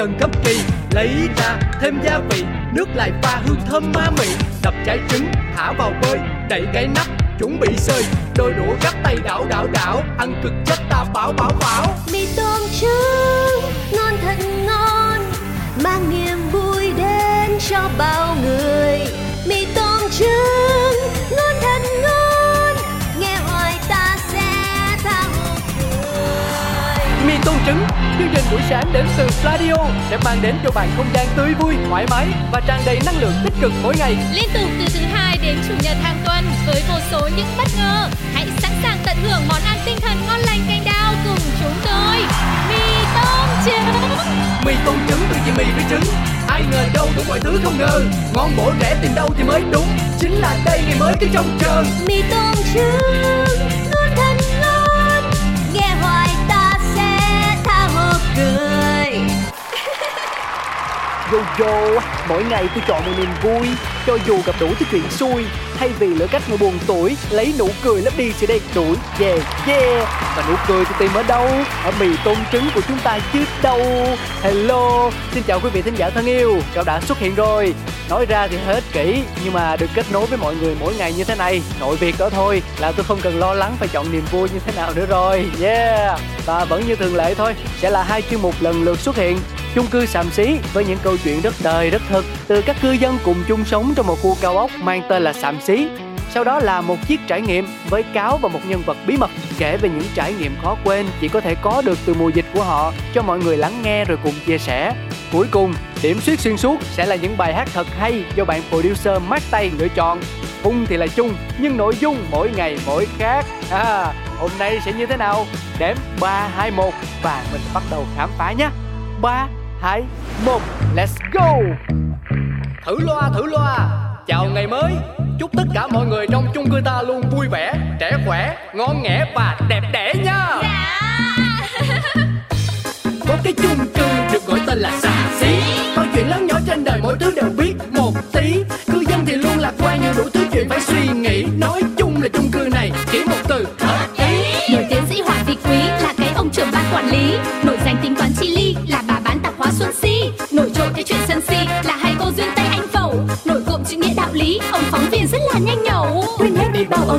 dần khắp gấp kỳ. Lấy ra thêm gia vị, nước lại pha hương thơm ma mị. Đập trái trứng, thả vào bơi, đậy cái nắp, chuẩn bị sơi. Đôi đũa gắp tay đảo đảo đảo, ăn cực chất ta bảo bảo bảo. Mì tôm trứng, ngon thật ngon, mang niềm vui đến cho bao người. Mì tôm trứng. Chương trình buổi sáng đến từ Pladio sẽ mang đến cho bạn không gian tươi vui thoải mái và tràn đầy năng lượng tích cực mỗi ngày Liên tục từ thứ hai đến chủ nhật hàng tuần với vô số những bất ngờ. Hãy sẵn sàng tận hưởng món ăn tinh thần ngon lành canh đao cùng chúng tôi. Mì tôm trứng. mì tôm trứng từ chị mì với trứng ai ngờ đâu đủ mọi thứ không ngờ ngon bổ rẻ tìm đâu thì mới đúng chính là đây ngày mới cứ trông chờ mì tôm trứng Yo, mỗi ngày tôi chọn một niềm vui. Cho dù gặp đủ thứ chuyện xui, Thay vì lựa cách người buồn tuổi Lấy nụ cười lấp đi sự đen đuổi Yeah yeah. Và nụ cười tôi tìm ở đâu? Ở mì tôm trứng của chúng ta chứ đâu. Hello, Xin chào quý vị thính giả thân yêu. Cậu đã xuất hiện rồi. Nói ra thì hết kỹ, Nhưng mà được kết nối với mọi người mỗi ngày như thế này, Nội việc đó thôi, Là tôi không cần lo lắng phải chọn niềm vui như thế nào nữa rồi. Yeah. Và vẫn như thường lệ thôi, Sẽ là hai chuyên mục lần lượt xuất hiện chung cư xàm Xí với những câu chuyện rất đời rất thực từ các cư dân cùng chung sống trong một khu cao ốc mang tên là xàm Xí. Sau đó là một chiếc trải nghiệm với cáo và một nhân vật bí mật kể về những trải nghiệm khó quên chỉ có thể có được từ mùa dịch của họ cho mọi người lắng nghe rồi cùng chia sẻ. Cuối cùng, điểm suyết xuyên suốt sẽ là những bài hát thật hay do bạn producer mát tay lựa chọn. khung thì là chung, nhưng nội dung mỗi ngày mỗi khác. À, hôm nay sẽ như thế nào? Đếm 3, 2, 1 và mình bắt đầu khám phá nhé. 3, 2, 1, let's go! Thử loa, thử loa, chào ngày mới. Chúc tất cả mọi người trong chung cư ta luôn vui vẻ, trẻ khỏe, ngon nghẻ và đẹp đẽ nha. Có cái chung cư được gọi tên là xà xí. Mọi chuyện lớn nhỏ trên đời mỗi thứ đều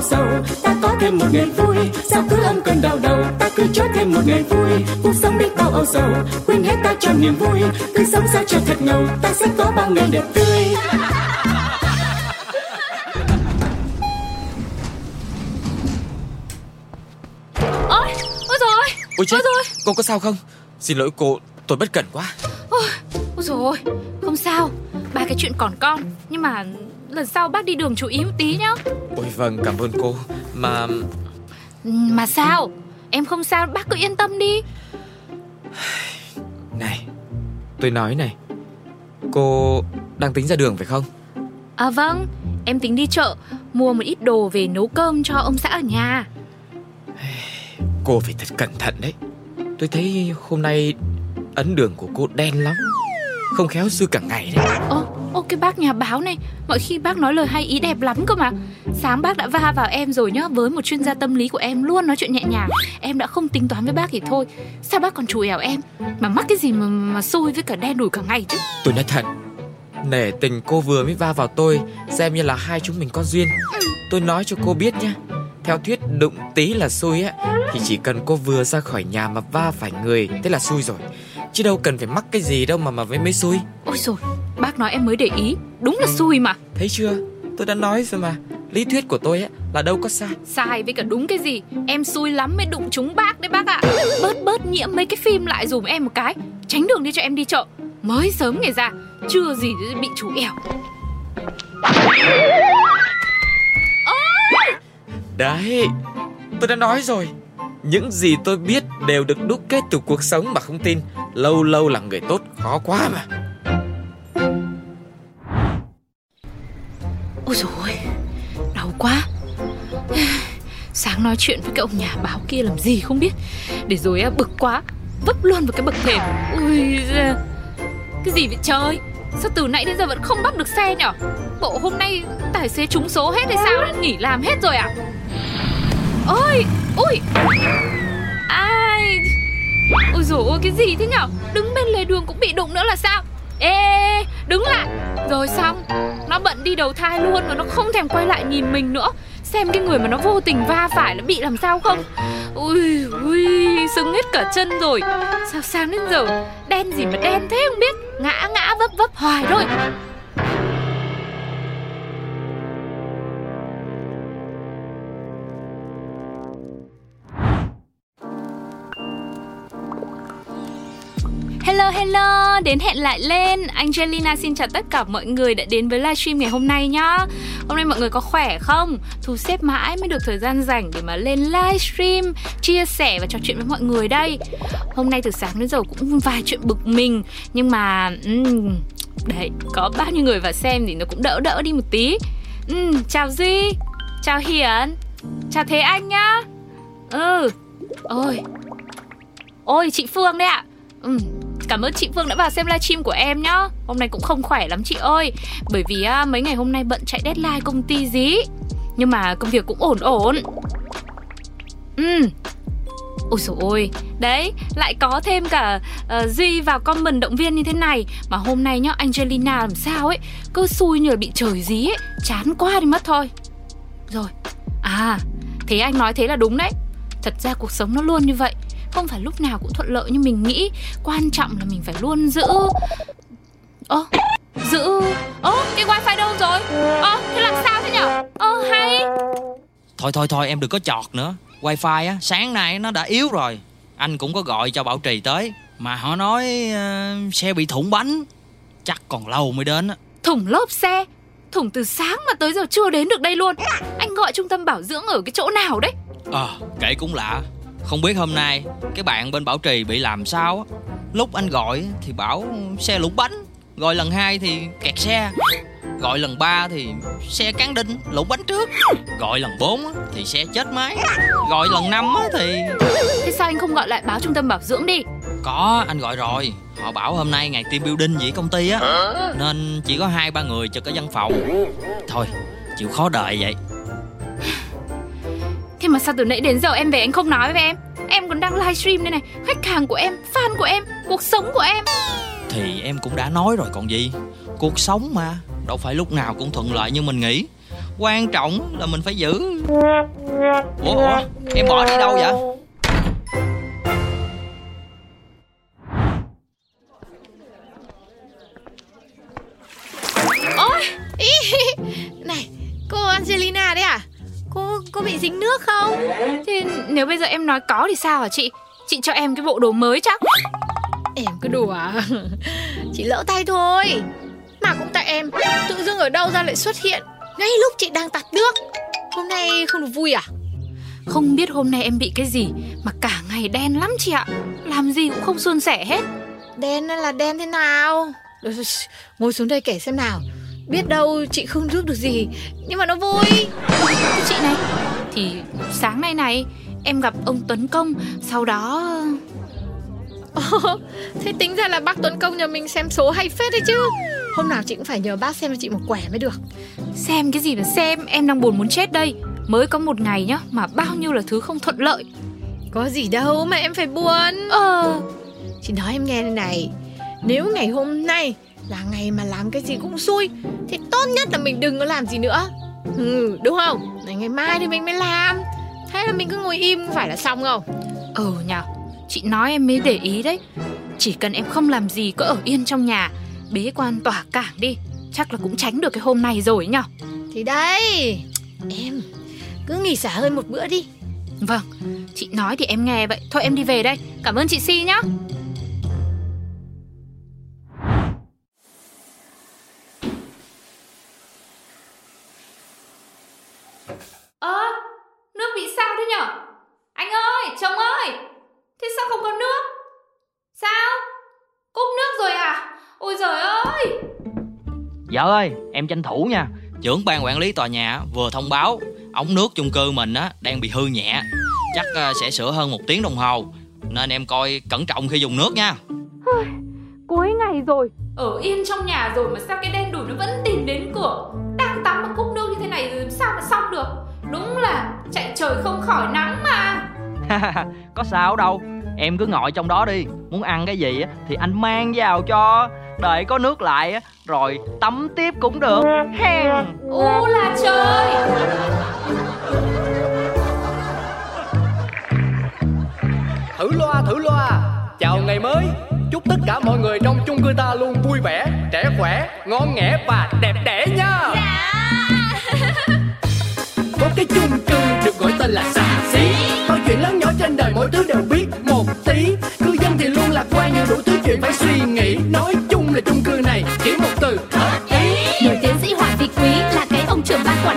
sầu ta có thêm một ngày vui. Sao cứ âm cơn đau đầu? Ta cứ cho thêm một ngày vui. Cuộc sống đi bao âu sầu. Quên hết ta cho niềm vui. Cứ sống sao cho thật ngầu. Ta sẽ có bao ngày đẹp tươi. Ôi, ôi rồi, Ôi chết, ôi rồi, cô có sao không? Xin lỗi cô, tôi bất cẩn quá. Ôi rồi, không sao. Ba cái chuyện còn con, nhưng mà lần sau bác đi đường chú ý một tí nhá. Ôi vâng, cảm ơn cô Mà Mà sao? Em không sao, bác cứ yên tâm đi. này, tôi nói này Cô đang tính ra đường phải không? À vâng, em tính đi chợ mua một ít đồ về nấu cơm cho ông xã ở nhà. Cô phải thật cẩn thận đấy Tôi thấy hôm nay ấn đường của cô đen lắm Không khéo sư cả ngày đấy Ô, ô cái bác nhà báo này, mọi khi bác nói lời hay ý đẹp lắm cơ mà. Sáng bác đã va vào em rồi nhá, với một chuyên gia tâm lý của em luôn nói chuyện nhẹ nhàng. Em đã không tính toán với bác thì thôi. Sao bác còn chùi ẻo em? Mà mắc cái gì mà mà xui với cả đen đủi cả ngày chứ? Tôi nói thật Nể tình cô vừa mới va vào tôi Xem như là hai chúng mình có duyên Tôi nói cho cô biết nhá Theo thuyết đụng tí là xui á Thì chỉ cần cô vừa ra khỏi nhà mà va phải người Thế là xui rồi Chứ đâu cần phải mắc cái gì đâu mà mà mới mới xui Ôi rồi, bác nói em mới để ý, đúng là xui mà. Thấy chưa? Tôi đã nói rồi mà. Lý thuyết của tôi á là đâu có sai. Sai với cả đúng cái gì? Em xui lắm mới đụng chúng bác đấy bác ạ. Bớt bớt nhiễm mấy cái phim lại dùm em một cái. Tránh đường đi cho em đi chợ. Mới sớm ngày ra Chưa gì đã bị chú ẻo. Đấy Tôi đã nói rồi. Những gì tôi biết đều được đúc kết từ cuộc sống mà không tin. Lâu lâu là người tốt khó quá mà Ôi dồi ôi, đau quá. Sáng nói chuyện với cái ông nhà báo kia làm gì không biết. Để rồi á, bực quá Vấp luôn vào cái bậc thềm. Ui da. Cái gì vậy trời? Sao từ nãy đến giờ vẫn không bắt được xe nhở? Bộ hôm nay tài xế trúng số hết hay sao? Nghỉ làm hết rồi à? Ôi Ui Ai. Ôi dồi ôi cái gì thế nhở? Đứng bên lề đường cũng bị đụng nữa là sao? Ê đứng lại. Rồi xong, Nó bận đi đầu thai luôn Rồi nó không thèm quay lại nhìn mình nữa. Xem cái người mà nó vô tình va phải nó bị làm sao không? Ui ui, Sưng hết cả chân rồi. Sao sáng đến giờ, Đen gì mà đen thế không biết? Ngã ngã vấp vấp hoài thôi. Hello đến hẹn lại lên. Angelina xin chào tất cả mọi người đã đến với livestream ngày hôm nay nhá. Hôm nay mọi người có khỏe không? Thu xếp mãi mới được thời gian rảnh để mà lên livestream Chia sẻ và trò chuyện với mọi người đây. Hôm nay từ sáng đến giờ cũng vài chuyện bực mình Nhưng mà... Um, đấy, có bao nhiêu người vào xem thì nó cũng đỡ đỡ đi một tí. Um, Chào Duy Chào Hiển Chào Thế Anh nhá. Ừ Ôi Ôi chị Phương đấy ạ. Ừ, cảm ơn chị Phương đã vào xem livestream của em nhá. Hôm nay cũng không khỏe lắm chị ơi. Bởi vì à, mấy ngày hôm nay bận chạy deadline công ty dí. Nhưng mà công việc cũng ổn ổn. Ừ Ôi dồi ôi. Đấy lại có thêm cả uh, Duy vào comment động viên như thế này. Mà hôm nay nhá Angelina làm sao ấy Cứ xui như là bị trời dí ấy. Chán quá đi mất thôi. Rồi. À Thế anh nói thế là đúng đấy. Thật ra cuộc sống nó luôn như vậy không phải lúc nào cũng thuận lợi như mình nghĩ. Quan trọng là mình phải luôn giữ ơ giữ ơ cái wifi đâu rồi? Ơ thế làm sao thế nhở? Ơ hay. Thôi thôi thôi em đừng có chọt nữa. Wifi á sáng nay nó đã yếu rồi. Anh cũng có gọi cho Bảo Trì tới. Mà họ nói uh, xe bị thủng bánh. Chắc còn lâu mới đến á. Thủng lốp xe? Thủng từ sáng mà tới giờ chưa đến được đây luôn. Anh gọi trung tâm bảo dưỡng ở cái chỗ nào đấy? Ờ à, kể cũng lạ Không biết hôm nay Cái bạn bên Bảo Trì bị làm sao á. Lúc anh gọi thì bảo xe lủng bánh Gọi lần hai thì kẹt xe Gọi lần ba thì xe cán đinh lủng bánh trước Gọi lần 4 thì xe chết máy Gọi lần 5 thì thế sao anh không gọi lại báo trung tâm bảo dưỡng đi? Có anh gọi rồi. Họ bảo hôm nay ngày team building gì công ty á Nên chỉ có hai ba người cho cái văn phòng. Thôi chịu khó đợi vậy thế mà sao từ nãy đến giờ em về anh không nói với em? Em còn đang livestream đây này khách hàng của em fan của em cuộc sống của em. Thì em cũng đã nói rồi còn gì. Cuộc sống mà Đâu phải lúc nào cũng thuận lợi như mình nghĩ. Quan trọng là mình phải giữ. Ủa, ủa em bỏ đi đâu vậy? Cô bị dính nước không? Thế nếu bây giờ em nói có thì sao hả chị? Chị cho em cái bộ đồ mới chắc. Em cứ đùa. Chị lỡ tay thôi. Mà cũng tại em Tự dưng ở đâu ra lại xuất hiện Ngay lúc chị đang tạt nước. Hôm nay không được vui à? Không biết hôm nay em bị cái gì mà cả ngày đen lắm chị ạ. Làm gì cũng không suôn sẻ hết. Đen là đen thế nào? Ngồi xuống đây kể xem nào. Biết đâu chị không giúp được gì Nhưng mà nó vui. Chị này thì sáng nay này em gặp ông Tuấn Công sau đó Ồ, Thế tính ra là bác Tuấn Công nhà mình xem số hay phết đấy chứ. Hôm nào chị cũng phải nhờ bác xem cho chị một quẻ mới được. Xem cái gì mà xem em đang buồn muốn chết đây. Mới có một ngày nhá mà bao nhiêu là thứ không thuận lợi. Có gì đâu mà em phải buồn. Ờ. Chị nói em nghe đây này Nếu ngày hôm nay là ngày mà làm cái gì cũng xui Thì tốt nhất là mình đừng có làm gì nữa Ừ đúng không? Ngày mai thì mình mới làm. Thế là mình cứ ngồi im phải là xong không? Ừ nhở chị nói em mới để ý đấy. Chỉ cần em không làm gì cứ ở yên trong nhà bế quan tỏa cảng đi. Chắc là cũng tránh được cái hôm này rồi nhở Thì đấy Em cứ nghỉ xả hơi một bữa đi. Vâng chị nói thì em nghe vậy. Thôi em đi về đây. Cảm ơn chị si nhá Vợ ơi em tranh thủ nha. Trưởng ban quản lý tòa nhà vừa thông báo Ống nước chung cư mình á đang bị hư nhẹ. Chắc ờ, sẽ sửa hơn một tiếng đồng hồ. Nên em coi cẩn trọng khi dùng nước nha. Cuối ngày rồi. Ở yên trong nhà rồi mà sao cái đen đủi nó vẫn tìm đến cửa? Đang tắm mà cúp nước như thế này rồi làm sao mà xong được? Đúng là chạy trời không khỏi nắng mà. Có sao đâu. Em cứ ngồi trong đó đi. Muốn ăn cái gì á thì anh mang vào cho đợi có nước lại á rồi tắm tiếp cũng được. Hen. U là trời. Thử loa thử loa. Chào ngày mới. Chúc tất cả mọi người trong chung cư ta luôn vui vẻ Trẻ khỏe, ngon nghẻ và đẹp đẽ nha. Có cái chung cư được gọi tên là xà xí. Mọi chuyện lớn nhỏ trên đời mỗi thứ đều biết một tí. Cư dân thì luôn lạc quan nhưng đủ thứ chuyện phải suy nghĩ Nói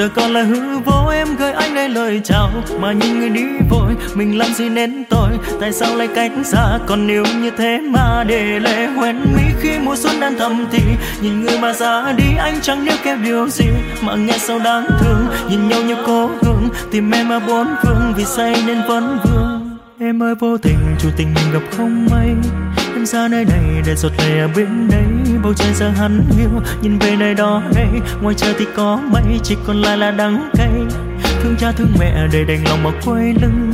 Giờ còn là hư vô em gửi anh đây lời chào. Mà những người đi vội, mình làm gì nên tội? Tại sao lại cách xa? Còn yêu như thế mà để lệ hoen mỹ khi mùa xuân đang thầm thì? Nhìn người mà ra đi, anh chẳng níu kéo điều gì. Mà nghe sao đáng thương, nhìn nhau như cố hương. Tìm em mà bốn phương, vì say nên vẫn vương. Em ơi, vô tình, chủ tình mình gặp không may. Em ra nơi này để giọt lệ ở bên đây bầu trời giờ hắn hiu nhìn về nơi đó đây, ngoài trời thì có mây, chỉ còn lại là đắng cay. Thương cha thương mẹ để đành lòng mà quay lưng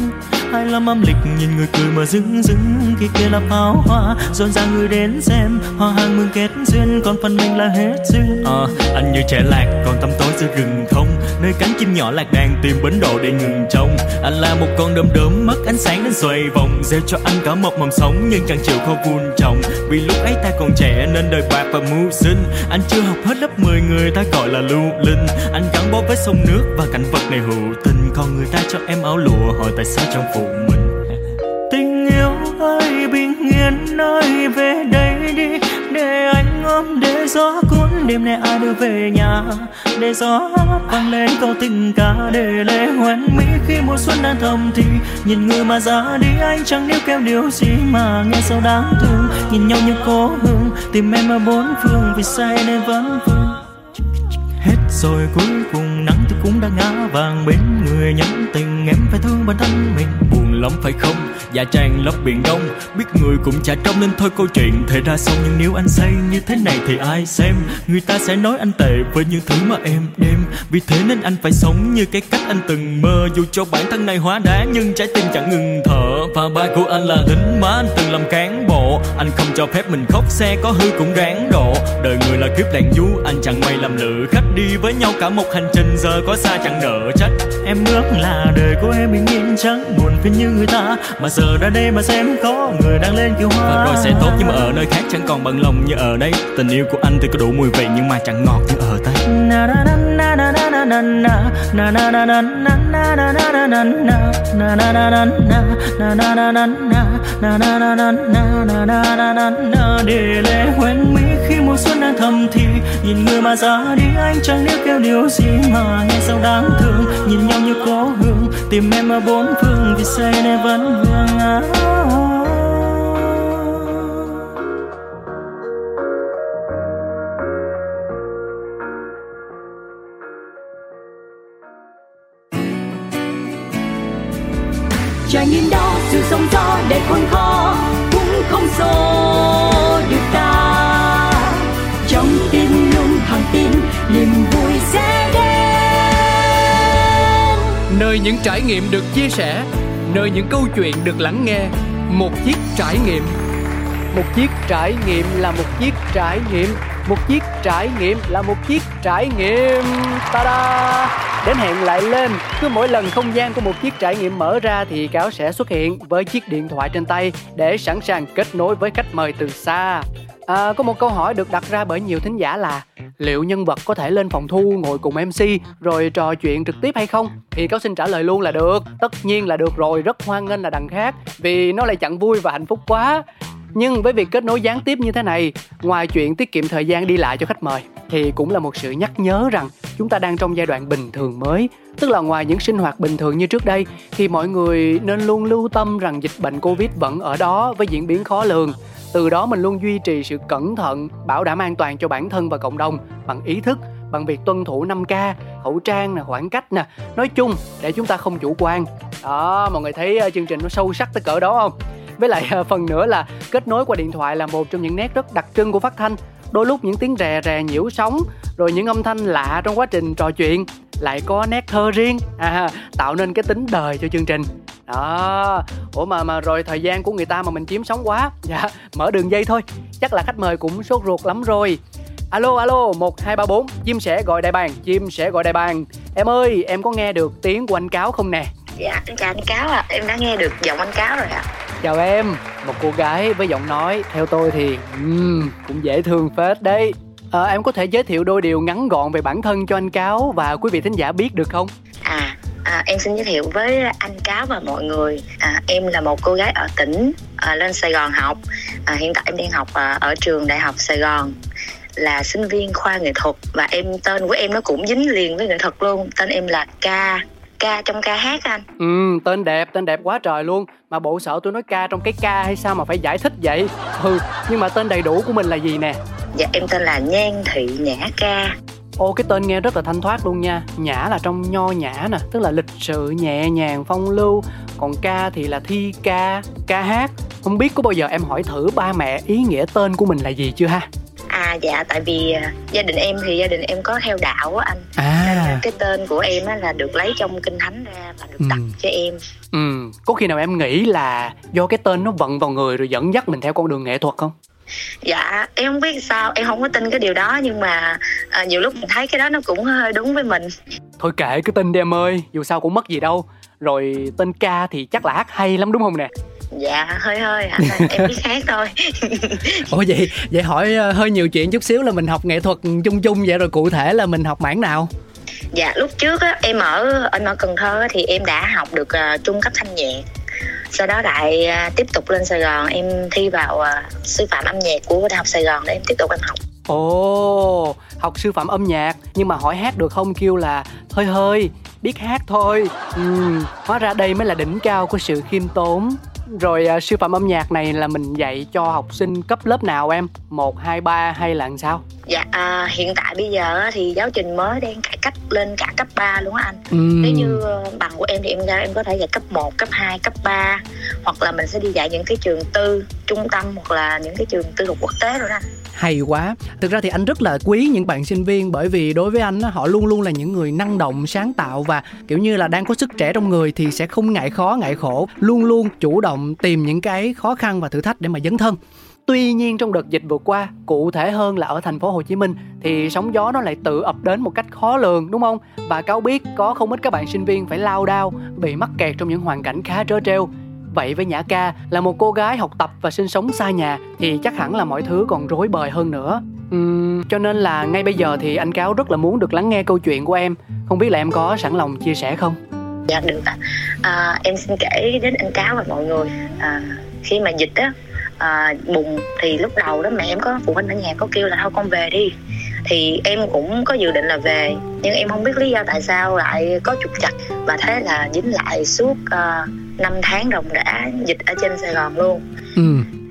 hai lăm âm lịch, nhìn người cười mà dưng dưng kia kia là pháo hoa. Dọn ràng người đến xem, hoa hàng mừng kết duyên, còn phần mình là hết duyên. À anh như trẻ lạc, còn tăm tối giữa rừng thông. Nơi cánh chim nhỏ lạc đàn tìm bến đồ để ngừng trông. Anh là một con đom đóm mất ánh sáng đến xoay vòng, gieo cho anh cả một mầm sống, nhưng chẳng chịu khó vun trồng. Vì lúc ấy ta còn trẻ nên đời bạc và mưu sinh. Anh chưa học hết lớp 10 người ta gọi là lưu linh. Anh gắn bó với sông nước và cảnh vật này hữu tình. Còn người ta cho em áo lụa, hỏi tại sao trong phủ mình. Tình yêu ơi bình yên ơi về đây đi. Để anh ôm, để gió cuốn đêm nay ai đưa về nhà. Để gió vang lên câu tình ca, để lệ hoen mỹ khi mùa xuân đang thầm thì. Nhìn người mà ra đi, anh chẳng níu kéo điều gì mà nghe sao đáng thương. Nhìn nhau như cố hương, tìm em ở bốn phương vì say nên vẫn vương. Hết rồi, cuối cùng nắng thì cũng đã ngã vàng bên người, nhắn tình em phải thương bản thân mình lắm phải không? Dạ trang lấp biển đông, biết người cũng chả trong nên thôi câu chuyện. Thể ra xong nhưng nếu anh say như thế này thì ai xem? Người ta sẽ nói anh tệ với những thứ mà em đem. Vì thế nên anh phải sống như cái cách anh từng mơ. Dù cho bản thân này hóa đá nhưng trái tim chẳng ngừng thở. Và ba của anh là lính má anh từng làm cán bộ. Anh không cho phép mình khóc, xe có hư cũng ráng độ đời người là kiếp đàn du, anh chẳng may làm lựa khách đi với nhau cả một hành trình, giờ có xa chẳng nợ trách em ước là đời của em bình yên chẳng buồn phiền như người ta. Mà giờ ra đây mà xem có người đang lên kiều hoa Và rồi sẽ tốt nhưng mà ở nơi khác chẳng còn bằng lòng như ở đây Tình yêu của anh thì có đủ mùi vị nhưng mà chẳng ngọt như ở đây đi lễ hoen mỹ khi mùa xuân đang thầm thì nhìn người mà ra đi anh chẳng níu kéo điều gì mà nghe sao đáng thương. Nhìn nhau như cố hương, tìm em ở bốn phương vì say nên vẫn vương áo những trải nghiệm được chia sẻ, Nơi những câu chuyện được lắng nghe. Một chiếc trải nghiệm. Một chiếc trải nghiệm là một chiếc trải nghiệm. Một chiếc trải nghiệm là một chiếc trải nghiệm. Ta-da! Đến hẹn lại lên. Cứ mỗi lần không gian của một chiếc trải nghiệm mở ra Thì Cáo sẽ xuất hiện với chiếc điện thoại trên tay Để sẵn sàng kết nối với khách mời từ xa. À, có một câu hỏi được đặt ra bởi nhiều thính giả là liệu nhân vật có thể lên phòng thu ngồi cùng MC rồi trò chuyện trực tiếp hay không? Thì cáo xin trả lời luôn là được. Tất nhiên là được rồi, rất hoan nghênh là đằng khác vì nó lại chẳng vui và hạnh phúc quá. Nhưng với việc kết nối gián tiếp như thế này, ngoài chuyện tiết kiệm thời gian đi lại cho khách mời thì cũng là một sự nhắc nhớ rằng chúng ta đang trong giai đoạn bình thường mới tức là ngoài những sinh hoạt bình thường như trước đây thì mọi người nên luôn lưu tâm rằng dịch bệnh covid vẫn ở đó với diễn biến khó lường từ đó mình luôn duy trì sự cẩn thận bảo đảm an toàn cho bản thân và cộng đồng bằng ý thức bằng việc tuân thủ 5K, khẩu trang nè, khoảng cách nè, nói chung để chúng ta không chủ quan. Đó, mọi người thấy ờ, chương trình nó sâu sắc tới cỡ đó không? Với lại ờ, phần nữa là kết nối qua điện thoại là một trong những nét rất đặc trưng của phát thanh. Đôi lúc những tiếng rè rè nhiễu sóng, rồi những âm thanh lạ trong quá trình trò chuyện lại có nét thơ riêng, à, tạo nên cái tính đời cho chương trình đó. Ủa mà mà rồi thời gian của người ta mà mình chiếm sống quá. Dạ mở đường dây thôi. Chắc là khách mời cũng sốt ruột lắm rồi. Alo alo một hai ba bốn. Chim sẽ gọi đại bàng chim sẽ gọi đại bàng. Em ơi em có nghe được tiếng của anh cáo không nè? Dạ em chào anh cáo ạ. À. em đã nghe được giọng anh cáo rồi ạ. À. chào em. Một cô gái với giọng nói theo tôi thì um, cũng dễ thương phết đấy. À, em có thể giới thiệu đôi điều ngắn gọn về bản thân cho anh cáo và quý vị thính giả biết được không? À À, em xin giới thiệu với anh cáo và mọi người. À, em là một cô gái ở tỉnh à, lên Sài Gòn học. À, hiện tại em đang học à, ở trường Đại học Sài Gòn. Là sinh viên khoa nghệ thuật và em tên của em nó cũng dính liền với nghệ thuật luôn. Tên em là ca ca trong ca hát anh. Ừ tên đẹp tên đẹp quá trời luôn. Mà bộ sợ tôi nói ca trong cái ca hay sao mà phải giải thích vậy? Ừ nhưng mà tên đầy đủ của mình là gì nè? Dạ em tên là nhan thị nhã ca Ô cái tên nghe rất là thanh thoát luôn nha Nhã là trong nho nhã nè Tức là lịch sự, nhẹ nhàng, phong lưu Còn ca thì là thi ca, ca hát Không biết có bao giờ em hỏi thử ba mẹ ý nghĩa tên của mình là gì chưa ha? À dạ tại vì uh, gia đình em thì gia đình em có theo đạo á anh à. Nên cái tên của em á là được lấy trong kinh thánh ra và được ừ. đặt cho em Ừ, có khi nào em nghĩ là do cái tên nó vận vào người rồi dẫn dắt mình theo con đường nghệ thuật không? Dạ em không biết sao em không có tin cái điều đó nhưng mà à, nhiều lúc mình thấy cái đó nó cũng hơi đúng với mình. Thôi kệ cứ tin đi em ơi dù sao cũng mất gì đâu. Rồi tên ca thì chắc là hát hay lắm đúng không nè? Dạ hơi hơi à, em biết hát thôi. Ủa vậy vậy hỏi ờ, hơi nhiều chuyện chút xíu là mình học nghệ thuật chung chung vậy rồi cụ thể là mình học mảng nào? Dạ lúc trước á em ở em ở cần thơ thì em đã học được uh, trung cấp thanh nhạc sau đó lại à, tiếp tục lên Sài Gòn em thi vào à, sư phạm âm nhạc của Đại học Sài Gòn để em tiếp tục em học Ồ, học sư phạm âm nhạc nhưng mà hỏi hát được không kêu là hơi hơi biết hát thôi. Ừ, hóa ra đây mới là đỉnh cao của sự khiêm tốn. Rồi à, sư phạm âm nhạc này là mình dạy cho học sinh cấp lớp nào em? 1, 2, 3 hay là làm sao? Dạ à, hiện tại bây giờ thì giáo trình mới đang cải cách lên cả cấp 3 luôn á anh. Ừ. Nếu như ờ, bằng của em thì em ra em có thể dạy cấp 1, cấp 2, cấp 3 hoặc là mình sẽ đi dạy những cái trường tư, trung tâm hoặc là những cái trường tư thục quốc tế rồi đó anh hay quá thực ra thì anh rất là quý những bạn sinh viên bởi vì đối với anh họ luôn luôn là những người năng động sáng tạo và kiểu như là đang có sức trẻ trong người thì sẽ không ngại khó ngại khổ luôn luôn chủ động tìm những cái khó khăn và thử thách để mà dấn thân Tuy nhiên trong đợt dịch vừa qua, cụ thể hơn là ở thành phố Hồ Chí Minh thì sóng gió nó lại tự ập đến một cách khó lường đúng không? Và cáo biết có không ít các bạn sinh viên phải lao đao, bị mắc kẹt trong những hoàn cảnh khá trớ trêu. Vậy với Nhã Ca là một cô gái học tập và sinh sống xa nhà thì chắc hẳn là mọi thứ còn rối bời hơn nữa. Uhm, cho nên là ngay bây giờ thì anh Cáo rất là muốn được lắng nghe câu chuyện của em. Không biết là em có sẵn lòng chia sẻ không? Dạ được ạ. À, em xin kể đến anh Cáo và mọi người. À, khi mà dịch á à, bùng thì lúc đầu đó mẹ em có phụ huynh ở nhà có kêu là thôi con về đi thì em cũng có dự định là về nhưng em không biết lý do tại sao lại có trục chặt và thế là dính lại suốt uh, 5 tháng ròng rã dịch ở trên Sài Gòn luôn. Ừ.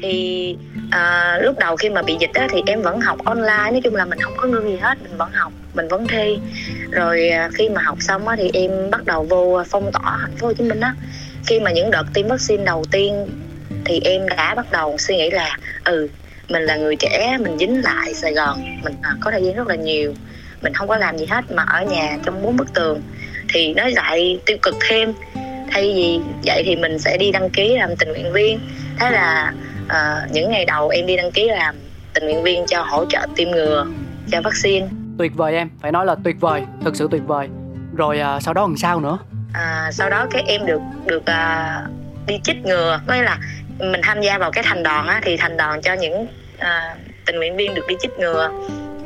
thì à, lúc đầu khi mà bị dịch á, thì em vẫn học online nói chung là mình không có ngưng gì hết mình vẫn học mình vẫn thi. Rồi à, khi mà học xong á, thì em bắt đầu vô phong tỏa thành phố Hồ Chí Minh á. Khi mà những đợt tiêm vaccine đầu tiên thì em đã bắt đầu suy nghĩ là ừ mình là người trẻ mình dính lại Sài Gòn mình à, có thời gian rất là nhiều mình không có làm gì hết mà ở nhà trong bốn bức tường. Thì nó lại tiêu cực thêm thay vì vậy thì mình sẽ đi đăng ký làm tình nguyện viên. Thế là uh, những ngày đầu em đi đăng ký làm tình nguyện viên cho hỗ trợ tiêm ngừa cho vaccine. Tuyệt vời em phải nói là tuyệt vời thực sự tuyệt vời. Rồi uh, sau đó làm sao nữa? À, sau đó cái em được được uh, đi chích ngừa. Có nghĩa là mình tham gia vào cái thành đoàn á thì thành đoàn cho những uh, tình nguyện viên được đi chích ngừa.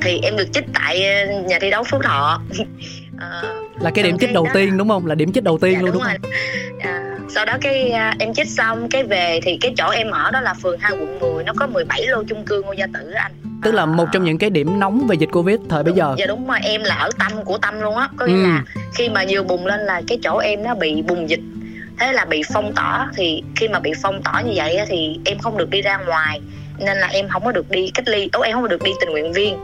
Thì em được chích tại nhà thi đấu phú thọ Ờ, là cái điểm chích đầu đó. tiên đúng không? Là điểm chích đầu tiên dạ, luôn đúng đúng không? À, sau đó cái à, em chích xong cái về thì cái chỗ em ở đó là phường 2 quận 10 nó có 17 lô chung cư Ngô Gia Tử anh. Tức là một trong những cái điểm nóng về dịch covid thời bây giờ. Dạ đúng rồi. Em là ở tâm của tâm luôn á. Có nghĩa Ừ. là khi mà vừa bùng lên là cái chỗ em nó bị bùng dịch thế là bị phong tỏa. Thì khi mà bị phong tỏa như vậy thì em không được đi ra ngoài nên là em không có được đi cách ly ố em không có được đi tình nguyện viên.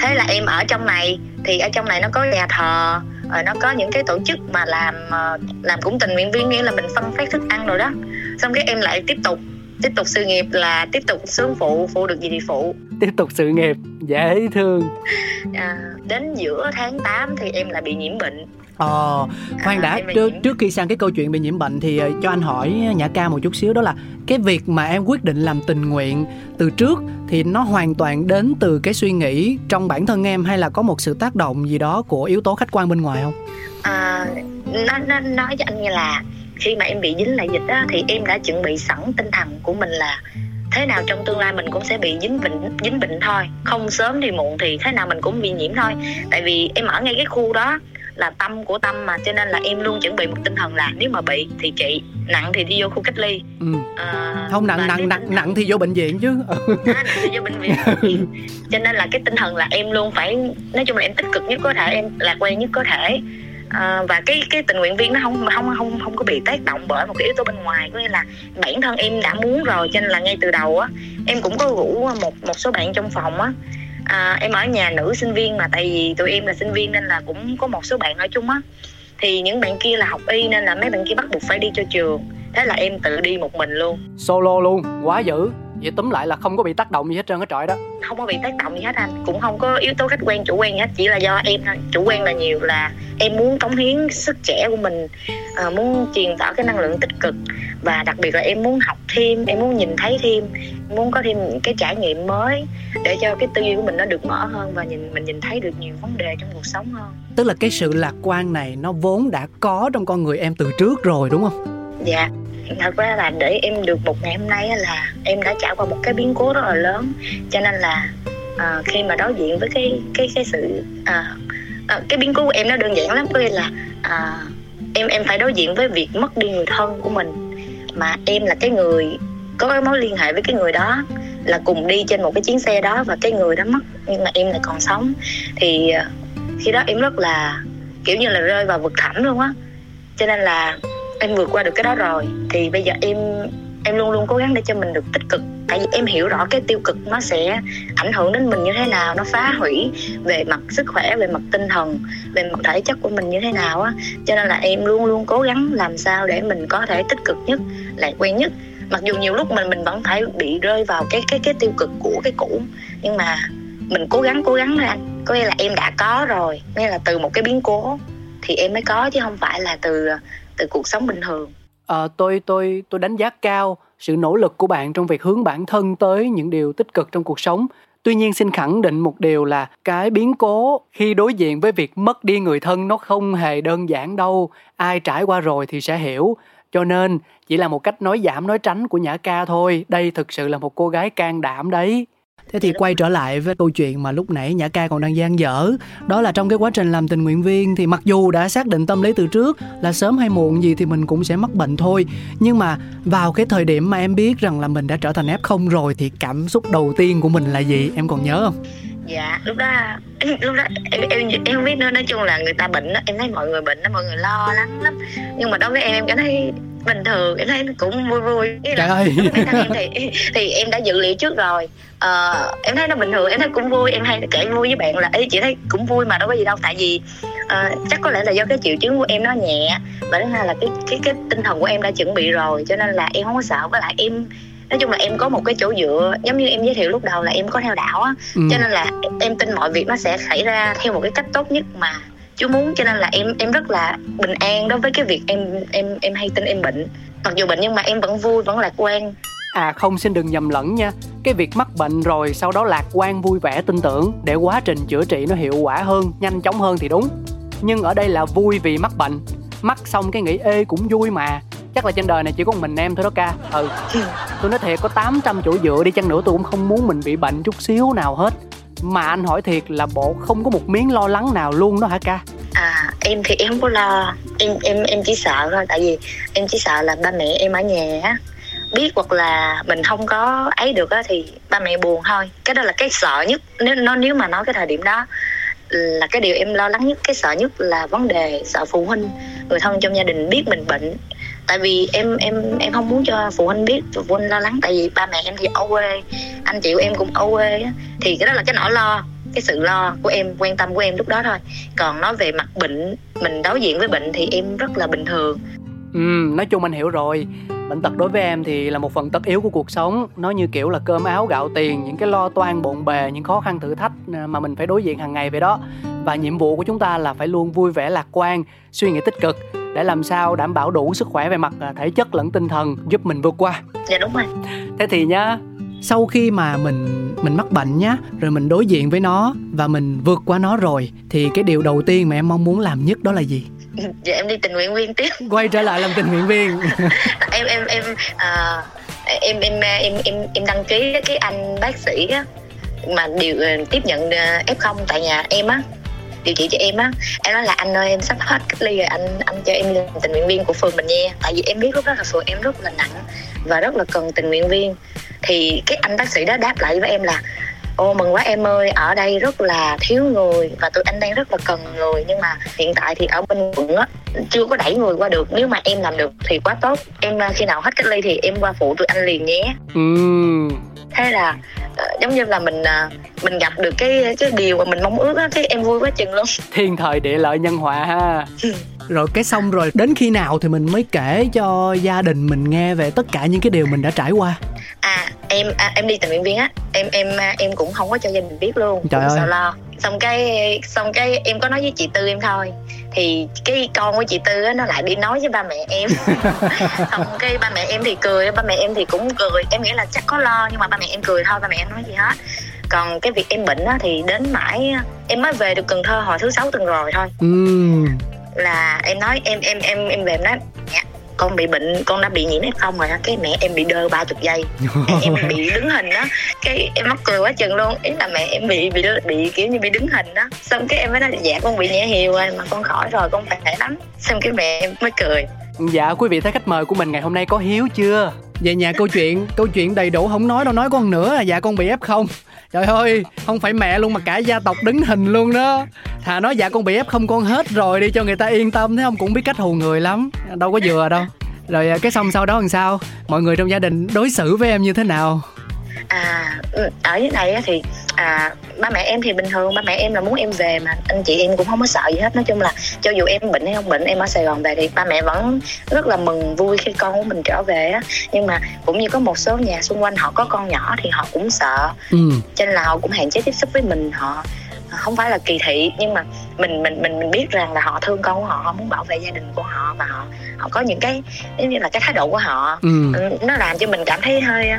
Thế là em ở trong này thì ở trong này nó có nhà thờ rồi nó có những cái tổ chức mà làm ờ, làm cũng tình nguyện viên nghĩa là mình phân phát thức ăn rồi đó. Xong cái em lại tiếp tục tiếp tục sự nghiệp là tiếp tục xuống phụ phụ được gì thì phụ. Tiếp tục sự nghiệp dễ thương. À, đến giữa tháng 8 thì em lại bị nhiễm bệnh ờ khoan đã trước, trước khi sang cái câu chuyện bị nhiễm bệnh thì ờ, cho anh hỏi nhã ca một chút xíu đó là cái việc mà em quyết định làm tình nguyện từ trước thì nó hoàn toàn đến từ cái suy nghĩ trong bản thân em hay là có một sự tác động gì đó của yếu tố khách quan bên ngoài không? À, nó, nó nói cho anh nghe là khi mà em bị dính lại dịch á thì em đã chuẩn bị sẵn tinh thần của mình là thế nào trong tương lai mình cũng sẽ bị dính bệnh dính bệnh thôi. Không sớm thì muộn thì thế nào mình cũng bị nhiễm thôi. Tại vì em ở ngay cái khu đó là tâm của tâm mà cho nên là em luôn chuẩn bị một tinh thần là nếu mà bị thì trị nặng thì đi vô khu cách ly. Ừ. à, không nặng nặng nặng nặng thì vô bệnh viện chứ. À, nặng thì vô bệnh viện. Cho nên là cái tinh thần là em luôn phải nói chung là em tích cực nhất có thể em lạc quan nhất có thể. À, và cái cái tình nguyện viên nó không không không không có bị tác động bởi một cái yếu tố bên ngoài có nghĩa là bản thân em đã muốn rồi cho nên là ngay từ đầu á em cũng có rủ một một số bạn trong phòng á à, em ở nhà nữ sinh viên mà tại vì tụi em là sinh viên nên là cũng có một số bạn ở chung á. Thì những bạn kia là học y nên là mấy bạn kia bắt buộc phải đi cho trường. Thế là em tự đi một mình luôn. Solo luôn quá dữ vậy túm lại là không có bị tác động gì hết trơn á trọi đó. Không có bị tác động gì hết anh. Cũng không có yếu tố khách quan chủ quan gì hết. Chỉ là do em thôi. Chủ quan là nhiều là em muốn cống hiến sức trẻ của mình à, muốn truyền tải cái năng lượng tích cực. Và đặc biệt là em muốn học thêm em muốn nhìn thấy thêm muốn có thêm những cái trải nghiệm mới để cho cái tư duy của mình nó được mở hơn và nhìn mình nhìn thấy được nhiều vấn đề trong cuộc sống hơn. Tức là cái sự lạc quan này nó vốn đã có trong con người em từ trước rồi đúng không? Dạ thật ra là để em được một ngày hôm nay là em đã trải qua một cái biến cố rất là lớn. Cho nên là à, khi mà đối diện với cái cái cái sự à, à, cái biến cố của em nó đơn giản lắm. Có nghĩa là à, em em phải đối diện với việc mất đi người thân của mình. Mà em là cái người có cái mối liên hệ với cái người đó là cùng đi trên một cái chuyến xe đó và cái người đó mất nhưng mà em lại còn sống. Thì à, khi đó em rất là kiểu như là rơi vào vực thẳm luôn á. Cho nên là em vượt qua được cái đó rồi, thì bây giờ em em luôn luôn cố gắng để cho mình được tích cực. Tại vì em hiểu rõ cái tiêu cực nó sẽ ảnh hưởng đến mình như thế nào, nó phá hủy về mặt sức khỏe, về mặt tinh thần, về mặt thể chất của mình như thế nào á. Cho nên là em luôn luôn cố gắng làm sao để mình có thể tích cực nhất, lạc quan nhất. Mặc dù nhiều lúc mình mình vẫn phải bị rơi vào cái cái cái tiêu cực của cái cũ, nhưng mà mình cố gắng cố gắng thôi anh có nghĩa là em đã có rồi, nghĩa là từ một cái biến cố thì em mới có, chứ không phải là từ từ cuộc sống bình thường à, tôi tôi tôi đánh giá cao sự nỗ lực của bạn trong việc hướng bản thân tới những điều tích cực trong cuộc sống. Tuy nhiên xin khẳng định một điều là cái biến cố khi đối diện với việc mất đi người thân nó không hề đơn giản đâu. Ai trải qua rồi thì sẽ hiểu. Cho nên chỉ là một cách nói giảm nói tránh của Nhã Ca thôi. Đây thực sự là một cô gái can đảm đấy. Thế thì quay trở lại với câu chuyện mà lúc nãy Nhã Ca còn đang gian dở. Đó là trong cái quá trình làm tình nguyện viên Thì mặc dù đã xác định tâm lý từ trước Là sớm hay muộn gì thì mình cũng sẽ mắc bệnh thôi. Nhưng mà vào cái thời điểm mà em biết rằng là mình đã trở thành F0 rồi Thì cảm xúc đầu tiên của mình là gì? Em còn nhớ không? dạ lúc đó lúc đó em em em không biết nữa. Nói chung là người ta bệnh đó em thấy mọi người bệnh đó mọi người lo lắng lắm. Nhưng mà đối với em em cảm thấy bình thường em thấy cũng vui vui. Ý là Trời ơi. em thì thì em đã dự liệu trước rồi ờ, em thấy nó bình thường em thấy cũng vui em hay kể vui với bạn là ấy chị thấy cũng vui mà đâu có gì đâu. Tại vì ờ, chắc có lẽ là do cái triệu chứng của em nó nhẹ và thứ hai là cái cái cái tinh thần của em đã chuẩn bị rồi cho nên là em không có sợ. Với lại em nói chung là em có một cái chỗ dựa giống như em giới thiệu lúc đầu là em có theo đạo á ừ. cho nên là em tin mọi việc nó sẽ xảy ra theo một cái cách tốt nhất mà chú muốn cho nên là em em rất là bình an đối với cái việc em em em hay tin em bệnh. Mặc dù bệnh nhưng mà em vẫn vui vẫn lạc quan À không xin đừng nhầm lẫn nha. Cái việc mắc bệnh rồi sau đó lạc quan vui vẻ tin tưởng Để quá trình chữa trị nó hiệu quả hơn, nhanh chóng hơn thì đúng. Nhưng ở đây là vui vì mắc bệnh. Mắc xong cái nghĩ ê cũng vui mà. Chắc là trên đời này chỉ có một mình em thôi đó ca. Ừ. Tôi nói thiệt có 800 chỗ dựa đi chăng nữa tôi cũng không muốn mình bị bệnh chút xíu nào hết. Mà anh hỏi thiệt là bộ không có một miếng lo lắng nào luôn đó hả ca? À em thì em không có lo. Em em em chỉ sợ thôi. Tại vì em chỉ sợ là ba mẹ em ở nhà á biết hoặc là mình không có ấy được á thì ba mẹ buồn thôi. Cái đó là cái sợ nhất. Nếu, nó, nếu mà nói cái thời điểm đó là cái điều em lo lắng nhất, cái sợ nhất là vấn đề sợ phụ huynh, người thân trong gia đình biết mình bệnh. Tại vì em em em không muốn cho phụ huynh biết, phụ huynh lo lắng. Tại vì ba mẹ em thì ở quê, anh chị của em cũng ở quê á. Thì cái đó là cái nỗi lo, cái sự lo của em, quan tâm của em lúc đó thôi. Còn nói về mặt bệnh, mình đối diện với bệnh thì em rất là bình thường ừ nói chung anh hiểu rồi. Bệnh tật đối với em thì là một phần tất yếu của cuộc sống. Nó như kiểu là cơm áo gạo tiền những cái lo toan bộn bề những khó khăn thử thách à, mà mình phải đối diện hàng ngày vậy đó. Và nhiệm vụ của chúng ta là phải luôn vui vẻ lạc quan suy nghĩ tích cực để làm sao đảm bảo đủ sức khỏe về mặt à, thể chất lẫn tinh thần giúp mình vượt qua. Dạ đúng rồi. Thế thì nhá sau khi mà mình mình mắc bệnh nhá rồi mình đối diện với nó và mình vượt qua nó rồi thì cái điều đầu tiên mà em mong muốn làm nhất đó là gì dạ em đi tình nguyện viên tiếp. Quay trở lại làm tình nguyện viên. Em em em à, em em em em em đăng ký cái anh bác sĩ á mà điều tiếp nhận f 0 tại nhà em á điều trị cho em á. Em nói là anh ơi em sắp hết cách ly rồi anh anh cho em lên tình nguyện viên của phường mình nha. Tại vì em biết lúc đó là phường em rất là nặng và rất là cần tình nguyện viên. Thì cái anh bác sĩ đó đáp lại với em là ô mừng quá em ơi. Ở đây rất là thiếu người và tụi anh đang rất là cần người. Nhưng mà hiện tại thì ở bên quận á chưa có đẩy người qua được. Nếu mà em làm được thì quá tốt. Em khi nào hết cách ly thì em qua phụ tụi anh liền nhé. Ừ. Thế là uh, giống như là mình uh, mình gặp được cái cái điều mà mình mong ước á cái em vui quá chừng luôn. Thiên thời địa lợi nhân hòa ha rồi cái xong rồi đến khi nào thì mình mới kể cho gia đình mình nghe về tất cả những cái điều mình đã trải qua? À em à, em đi tình nguyện viên á. Em em em cũng không có cho gia đình biết luôn. Trời cũng ơi. sợ lo. Xong cái xong cái em có nói với chị tư em thôi. Thì cái con của chị tư á nó lại đi nói với ba mẹ em. Xong cái ba mẹ em thì cười ba mẹ em thì cũng cười. Em nghĩ là chắc có lo nhưng mà ba mẹ em cười thôi ba mẹ em nói gì hết. Còn cái việc em bệnh á thì đến mãi em mới về được cần thơ hồi thứ sáu tuần rồi thôi. Ừ là em nói em em em em về em nói "Mẹ, con bị bệnh con đã bị nhiễm f không rồi cái mẹ em bị đơ ba chục giây. Em bị đứng hình đó. Cái em mắc cười quá chừng luôn. Ý là mẹ em bị bị bị kiểu như bị đứng hình đó. Xong cái em mới nói dạ con bị nhẹ hiều rồi mà con khỏi rồi con khỏe lắm. Xong cái mẹ em mới cười dạ quý vị thấy khách mời của mình ngày hôm nay có hiếu chưa? Về nhà câu chuyện câu chuyện đầy đủ, không nói đâu, nói con nữa à. dạ con bị f không? Trời ơi, không phải mẹ luôn mà cả gia tộc đứng hình luôn đó. Thà nói dạ con bị f không, con hết rồi đi cho người ta yên tâm, thấy không? Cũng biết cách hù người lắm. Đâu có vừa đâu. Rồi à, cái xong sau đó làm sao? Mọi người trong gia đình đối xử với em như thế nào? À ừ, ở dưới này á thì à ba mẹ em thì bình thường ba mẹ em là muốn em về mà anh chị em cũng không có sợ gì hết. Nói chung là cho dù em bệnh hay không bệnh em ở sài gòn về thì ba mẹ vẫn rất là mừng vui khi con của mình trở về á. Nhưng mà cũng như có một số nhà xung quanh họ có con nhỏ thì họ cũng sợ. Ừ. Cho nên là họ cũng hạn chế tiếp xúc với mình họ không phải là kỳ thị nhưng mà mình mình mình mình biết rằng là họ thương con của họ họ muốn bảo vệ gia đình của họ và họ họ có những cái giống như là cái thái độ của họ. Ừ. Ừ, nó làm cho mình cảm thấy hơi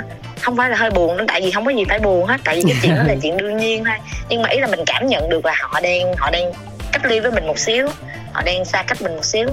không phải là hơi buồn nữa tại vì không có gì phải buồn hết tại vì cái chuyện đó là chuyện đương nhiên thôi. Nhưng mà ý là mình cảm nhận được là họ đang họ đang cách ly với mình một xíu họ đang xa cách mình một xíu.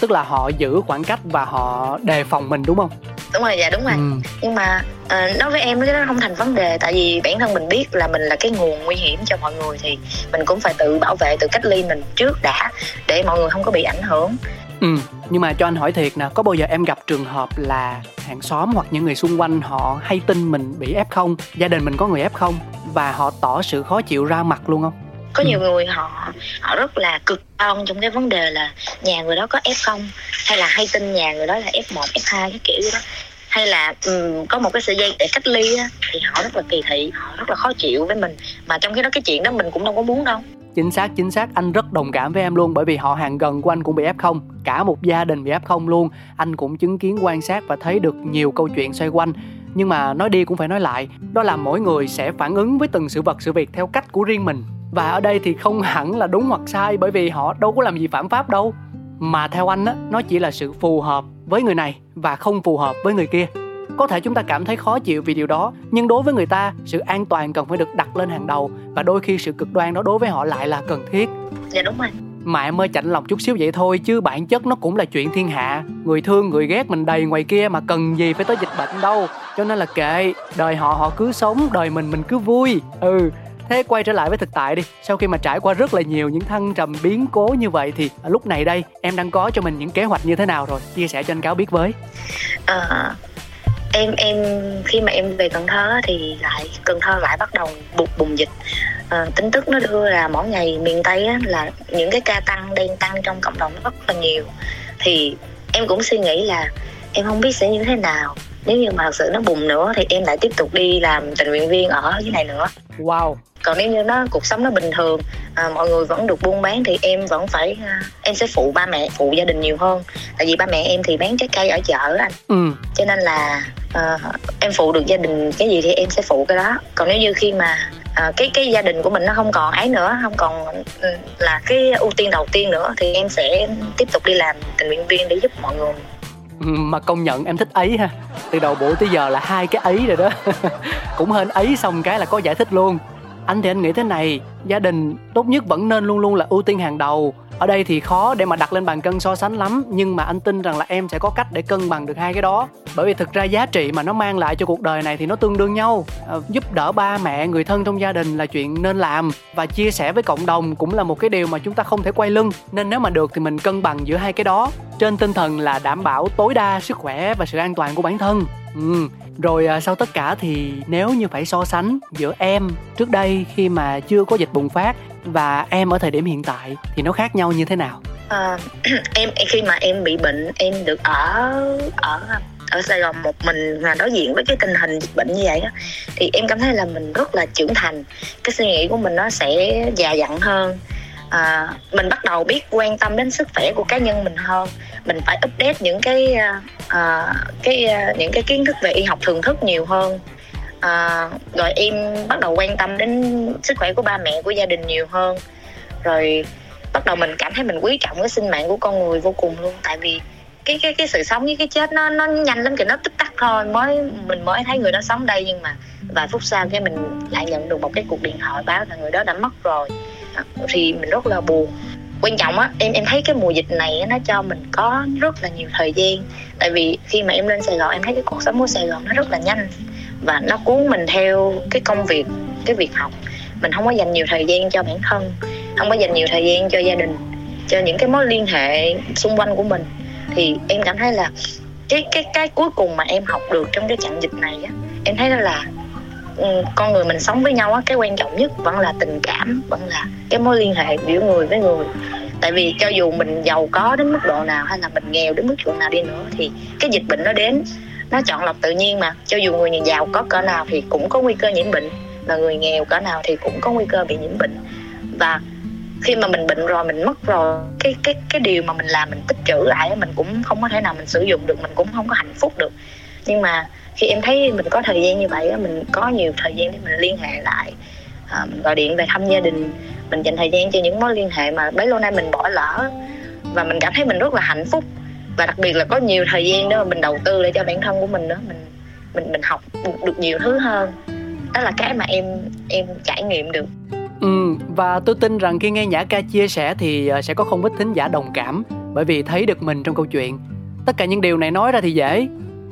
Tức là họ giữ khoảng cách và họ đề phòng mình đúng không? Đúng rồi dạ đúng rồi. Ừ. Nhưng mà ờ, đối với em cái đó không thành vấn đề tại vì bản thân mình biết là mình là cái nguồn nguy hiểm cho mọi người thì mình cũng phải tự bảo vệ tự cách ly mình trước đã để mọi người không có bị ảnh hưởng. Ừ, nhưng mà cho anh hỏi thiệt nè, có bao giờ em gặp trường hợp là hàng xóm hoặc những người xung quanh họ hay tin mình bị F0, gia đình mình có người F0 và họ tỏ sự khó chịu ra mặt luôn không? có Ừ. nhiều người họ họ rất là cực đoan trong cái vấn đề là nhà người đó có f0 hay là hay tin nhà người đó là f1 f2 cái kiểu gì đó hay là um, có một cái sợi dây để cách ly á, thì họ rất là kỳ thị họ rất là khó chịu với mình mà trong khi đó cái chuyện đó mình cũng đâu có muốn đâu Chính xác, chính xác, anh rất đồng cảm với em luôn bởi vì họ hàng gần của anh cũng bị F0, cả một gia đình bị F0 luôn. Anh cũng chứng kiến quan sát và thấy được nhiều câu chuyện xoay quanh. Nhưng mà nói đi cũng phải nói lại, đó là mỗi người sẽ phản ứng với từng sự vật sự việc theo cách của riêng mình. Và ở đây thì không hẳn là đúng hoặc sai bởi vì họ đâu có làm gì phạm pháp đâu. Mà theo anh á, nó chỉ là sự phù hợp với người này và không phù hợp với người kia. Có thể chúng ta cảm thấy khó chịu vì điều đó, nhưng đối với người ta, sự an toàn cần phải được đặt lên hàng đầu và đôi khi sự cực đoan đó đối với họ lại là cần thiết. dạ đúng rồi mà em ơi chạnh lòng chút xíu vậy thôi chứ bản chất nó cũng là chuyện thiên hạ người thương người ghét mình đầy ngoài kia mà cần gì phải tới dịch bệnh đâu cho nên là kệ đời họ họ cứ sống đời mình mình cứ vui ừ Thế quay trở lại với thực tại đi. Sau khi mà trải qua rất là nhiều những thăng trầm biến cố như vậy Thì à, lúc này đây em đang có cho mình những kế hoạch như thế nào rồi? Chia sẻ cho anh Cáo biết với. À, Em em khi mà em về Cần Thơ thì lại Cần Thơ lại bắt đầu bùng bùng dịch. À, Tin tức nó đưa là mỗi ngày miền Tây á, là những cái ca tăng đang tăng trong cộng đồng rất là nhiều. Thì em cũng suy nghĩ là em không biết sẽ như thế nào nếu như mà thật sự nó bùng nữa thì em lại tiếp tục đi làm tình nguyện viên ở dưới này nữa. Wow. Còn nếu như nó cuộc sống nó bình thường à, mọi người vẫn được buôn bán thì em vẫn phải à, em sẽ phụ ba mẹ phụ gia đình nhiều hơn. Tại vì ba mẹ em thì bán trái cây ở chợ anh. Ừ. cho nên là à, em phụ được gia đình cái gì thì em sẽ phụ cái đó. Còn nếu như khi mà à, cái cái gia đình của mình nó không còn ấy nữa không còn ừ, là cái ưu tiên đầu tiên nữa thì em sẽ tiếp tục đi làm tình nguyện viên để giúp mọi người mà công nhận em thích ấy ha. Từ đầu buổi tới giờ là hai cái ấy rồi đó. Cũng hên ấy xong cái là có giải thích luôn. Anh thì anh nghĩ thế này, gia đình tốt nhất vẫn nên luôn luôn là ưu tiên hàng đầu ở đây thì khó để mà đặt lên bàn cân so sánh lắm nhưng mà anh tin rằng là em sẽ có cách để cân bằng được hai cái đó. Bởi vì thực ra giá trị mà nó mang lại cho cuộc đời này thì nó tương đương nhau. À, giúp đỡ ba mẹ người thân trong gia đình là chuyện nên làm và chia sẻ với cộng đồng cũng là một cái điều mà chúng ta không thể quay lưng. Nên nếu mà được thì mình cân bằng giữa hai cái đó. Trên tinh thần là đảm bảo tối đa sức khỏe và sự an toàn của bản thân. Ừ rồi à, sau tất cả thì nếu như phải so sánh giữa em trước đây khi mà chưa có dịch bùng phát và em ở thời điểm hiện tại thì nó khác nhau như thế nào? À, em khi mà em bị bệnh em được ở ở ở Sài Gòn một mình mà đối diện với cái tình hình dịch bệnh như vậy đó thì em cảm thấy là mình rất là trưởng thành. Cái suy nghĩ của mình nó sẽ già dặn hơn. À, mình bắt đầu biết quan tâm đến sức khỏe của cá nhân mình hơn mình phải update những cái uh, cái uh, những cái kiến thức về y học thường thức nhiều hơn. À, rồi em bắt đầu quan tâm đến sức khỏe của ba mẹ của gia đình nhiều hơn. Rồi bắt đầu mình cảm thấy mình quý trọng cái sinh mạng của con người vô cùng luôn. Tại vì cái cái cái sự sống với cái chết nó nó nhanh lắm kìa nó tích tắc thôi. Mới mình mới thấy người đó sống đây nhưng mà vài phút sau cái mình lại nhận được một cái cuộc điện thoại báo là người đó đã mất rồi. Thì mình rất là buồn quan trọng á, em em thấy cái mùa dịch này nó cho mình có rất là nhiều thời gian. Tại vì khi mà em lên sài gòn, em thấy cái cuộc sống của sài gòn nó rất là nhanh và nó cuốn mình theo cái công việc, cái việc học. Mình không có dành nhiều thời gian cho bản thân, không có dành nhiều thời gian cho gia đình, cho những cái mối liên hệ xung quanh của mình. Thì em cảm thấy là cái cái cái cuối cùng mà em học được trong cái chặng dịch này á, em thấy đó là Ừ, con người mình sống với nhau á, cái quan trọng nhất vẫn là tình cảm, vẫn là cái mối liên hệ giữa người với người. Tại vì cho dù mình giàu có đến mức độ nào hay là mình nghèo đến mức độ nào đi nữa thì cái dịch bệnh nó đến, nó chọn lọc tự nhiên mà. Cho dù người giàu có cỡ nào thì cũng có nguy cơ nhiễm bệnh và người nghèo cỡ nào thì cũng có nguy cơ bị nhiễm bệnh. Và khi mà mình bệnh rồi, mình mất rồi, cái cái cái điều mà mình làm mình tích trữ lại mình cũng không có thể nào mình sử dụng được, mình cũng không có hạnh phúc được nhưng mà khi em thấy mình có thời gian như vậy mình có nhiều thời gian để mình liên hệ lại à, mình gọi điện về thăm gia đình. Mình dành thời gian cho những mối liên hệ mà bấy lâu nay mình bỏ lỡ. Và mình cảm thấy mình rất là hạnh phúc. Và đặc biệt là có nhiều thời gian đó mà mình đầu tư để cho bản thân của mình nữa. Mình mình mình học được nhiều thứ hơn. Đó là cái mà em em trải nghiệm được. Ừ, và tôi tin rằng khi nghe Nhã ca chia sẻ thì ờ, sẽ có không ít thính giả đồng cảm bởi vì thấy được mình trong câu chuyện. Tất cả những điều này nói ra thì dễ,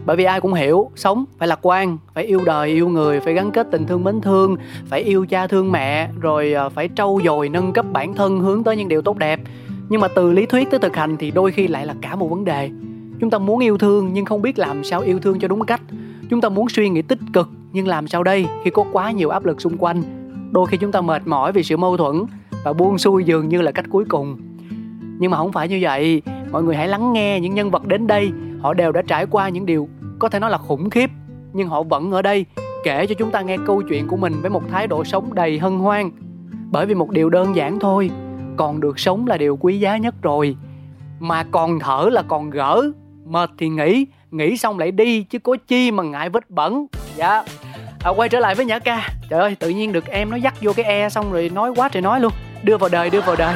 bởi vì ai cũng hiểu, sống phải lạc quan, phải yêu đời, yêu người, phải gắn kết tình thương mến thương, phải yêu cha thương mẹ, rồi ờ, phải trau dồi, nâng cấp bản thân, hướng tới những điều tốt đẹp. Nhưng mà từ lý thuyết tới thực hành thì đôi khi lại là cả một vấn đề. Chúng ta muốn yêu thương nhưng không biết làm sao yêu thương cho đúng cách. Chúng ta muốn suy nghĩ tích cực nhưng làm sao đây khi có quá nhiều áp lực xung quanh? Đôi khi chúng ta mệt mỏi vì sự mâu thuẫn và buông xuôi dường như là cách cuối cùng. Nhưng mà không phải như vậy. Mọi người hãy lắng nghe những nhân vật đến đây họ đều đã trải qua những điều có thể nói là khủng khiếp nhưng họ vẫn ở đây kể cho chúng ta nghe câu chuyện của mình với một thái độ sống đầy hân hoan. Bởi vì một điều đơn giản thôi còn được sống là điều quý giá nhất rồi. Mà còn thở là còn gỡ mệt thì nghỉ nghỉ xong lại đi chứ có chi mà ngại vết bẩn. Dạ. À, quay trở lại với nhã ca. Trời ơi tự nhiên được em nó dắt vô cái e xong rồi nói quá trời nói luôn. Đưa vào đời đưa vào đời.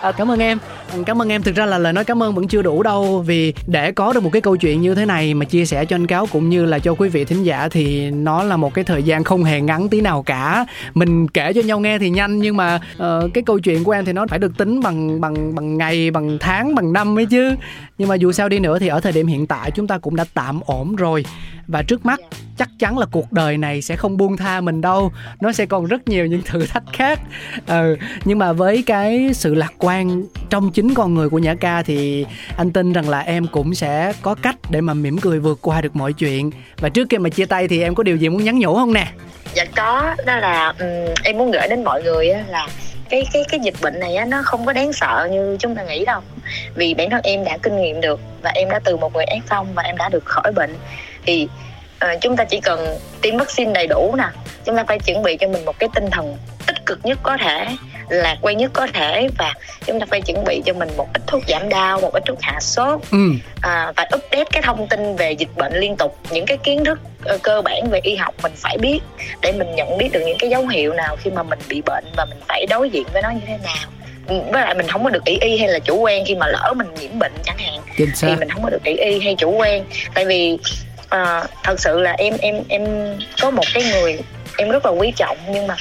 À, cảm ơn em. Ừ, cảm ơn em. Thực ra là lời nói cảm ơn vẫn chưa đủ đâu vì để có được một cái câu chuyện như thế này mà chia sẻ cho anh cáo cũng như là cho quý vị thính giả thì nó là một cái thời gian không hề ngắn tí nào cả. Mình kể cho nhau nghe thì nhanh nhưng mà uh, cái câu chuyện của em thì nó phải được tính bằng bằng bằng ngày bằng tháng bằng năm ấy chứ. Nhưng mà dù sao đi nữa thì ở thời điểm hiện tại chúng ta cũng đã tạm ổn rồi. Và trước mắt chắc chắn là cuộc đời này sẽ không buông tha mình đâu. Nó sẽ còn rất nhiều những thử thách khác. Ừ, nhưng mà với cái sự lạc quan trong chính con người của nhã ca thì anh tin rằng là em cũng sẽ có cách để mà mỉm cười vượt qua được mọi chuyện. Và trước khi mà chia tay thì em có điều gì muốn nhắn nhủ không nè? Dạ có đó là um, em muốn gửi đến mọi người là cái cái cái dịch bệnh này á, nó không có đáng sợ như chúng ta nghĩ đâu. Vì bản thân em đã kinh nghiệm được và em đã từ một người f và em đã được khỏi bệnh. Thì uh, chúng ta chỉ cần tiêm vaccine đầy đủ nè. Chúng ta phải chuẩn bị cho mình một cái tinh thần tích cực nhất có thể lạc quan nhất có thể và chúng ta phải chuẩn bị cho mình một ít thuốc giảm đau một ít thuốc hạ sốt. Ừ. à, và update cái thông tin về dịch bệnh liên tục những cái kiến thức uh, cơ bản về y học mình phải biết để mình nhận biết được những cái dấu hiệu nào khi mà mình bị bệnh và mình phải đối diện với nó như thế nào. Với lại mình không có được ý y hay là chủ quan khi mà lỡ mình nhiễm bệnh chẳng hạn thì mình không có được ý y hay chủ quan. Tại vì uh, thật sự là em em em có một cái người em rất là quý trọng nhưng mà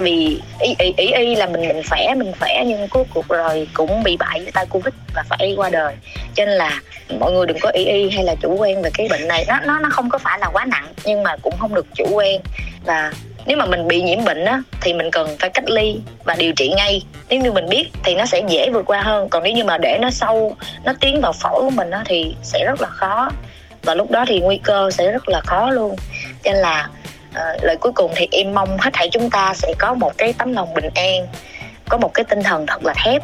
vì ý, ý, ý, ý là mình mình khỏe mình khỏe nhưng cuối cuộc rồi cũng bị bại với tay covid và phải qua đời. Cho nên là mọi người đừng có ý y hay là chủ quan về cái bệnh này. Nó nó nó không có phải là quá nặng nhưng mà cũng không được chủ quan. Và nếu mà mình bị nhiễm bệnh á thì mình cần phải cách ly và điều trị ngay. Nếu như mình biết thì nó sẽ dễ vượt qua hơn. Còn nếu như mà để nó sâu nó tiến vào phổi của mình á thì sẽ rất là khó. Và lúc đó thì nguy cơ sẽ rất là khó luôn. Cho nên là Ờ, lời cuối cùng thì em mong hết thảy chúng ta sẽ có một cái tấm lòng bình an, có một cái tinh thần thật là thép,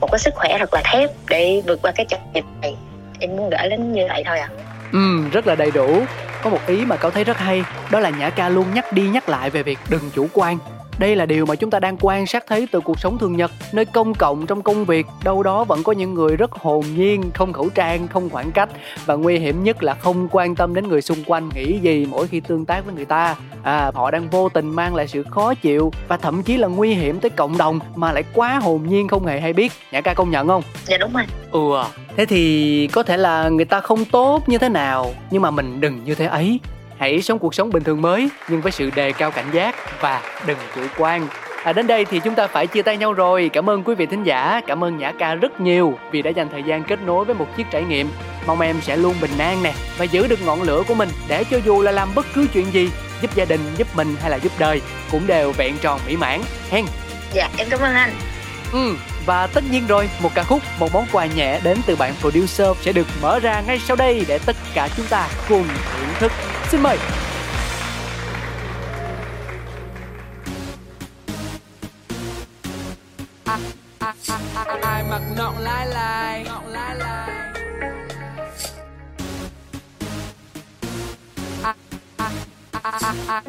một cái sức khỏe thật là thép để vượt qua cái trận dịch này. Em muốn gửi đến như vậy thôi à ừ rất là đầy đủ. Có một ý mà cậu thấy rất hay, đó là nhã ca luôn nhắc đi nhắc lại về việc đừng chủ quan đây là điều mà chúng ta đang quan sát thấy từ cuộc sống thường nhật, nơi công cộng trong công việc, đâu đó vẫn có những người rất hồn nhiên, không khẩu trang, không khoảng cách và nguy hiểm nhất là không quan tâm đến người xung quanh nghĩ gì mỗi khi tương tác với người ta. À, họ đang vô tình mang lại sự khó chịu và thậm chí là nguy hiểm tới cộng đồng mà lại quá hồn nhiên không hề hay biết. Nhã ca công nhận không? Dạ đúng rồi. Ừ, thế thì có thể là người ta không tốt như thế nào nhưng mà mình đừng như thế ấy Hãy sống cuộc sống bình thường mới nhưng với sự đề cao cảnh giác và đừng chủ quan. À, đến đây thì chúng ta phải chia tay nhau rồi. Cảm ơn quý vị thính giả, cảm ơn Nhã Ca rất nhiều vì đã dành thời gian kết nối với một chiếc trải nghiệm. Mong em sẽ luôn bình an nè và giữ được ngọn lửa của mình để cho dù là làm bất cứ chuyện gì, giúp gia đình, giúp mình hay là giúp đời cũng đều vẹn tròn mỹ mãn. Hen. Dạ, em cảm ơn anh. Ừ, và tất nhiên rồi, một ca khúc, một món quà nhẹ đến từ bạn producer sẽ được mở ra ngay sau đây để tất cả chúng ta cùng thưởng thức. Xin mời. Ai mặc nọng lái lai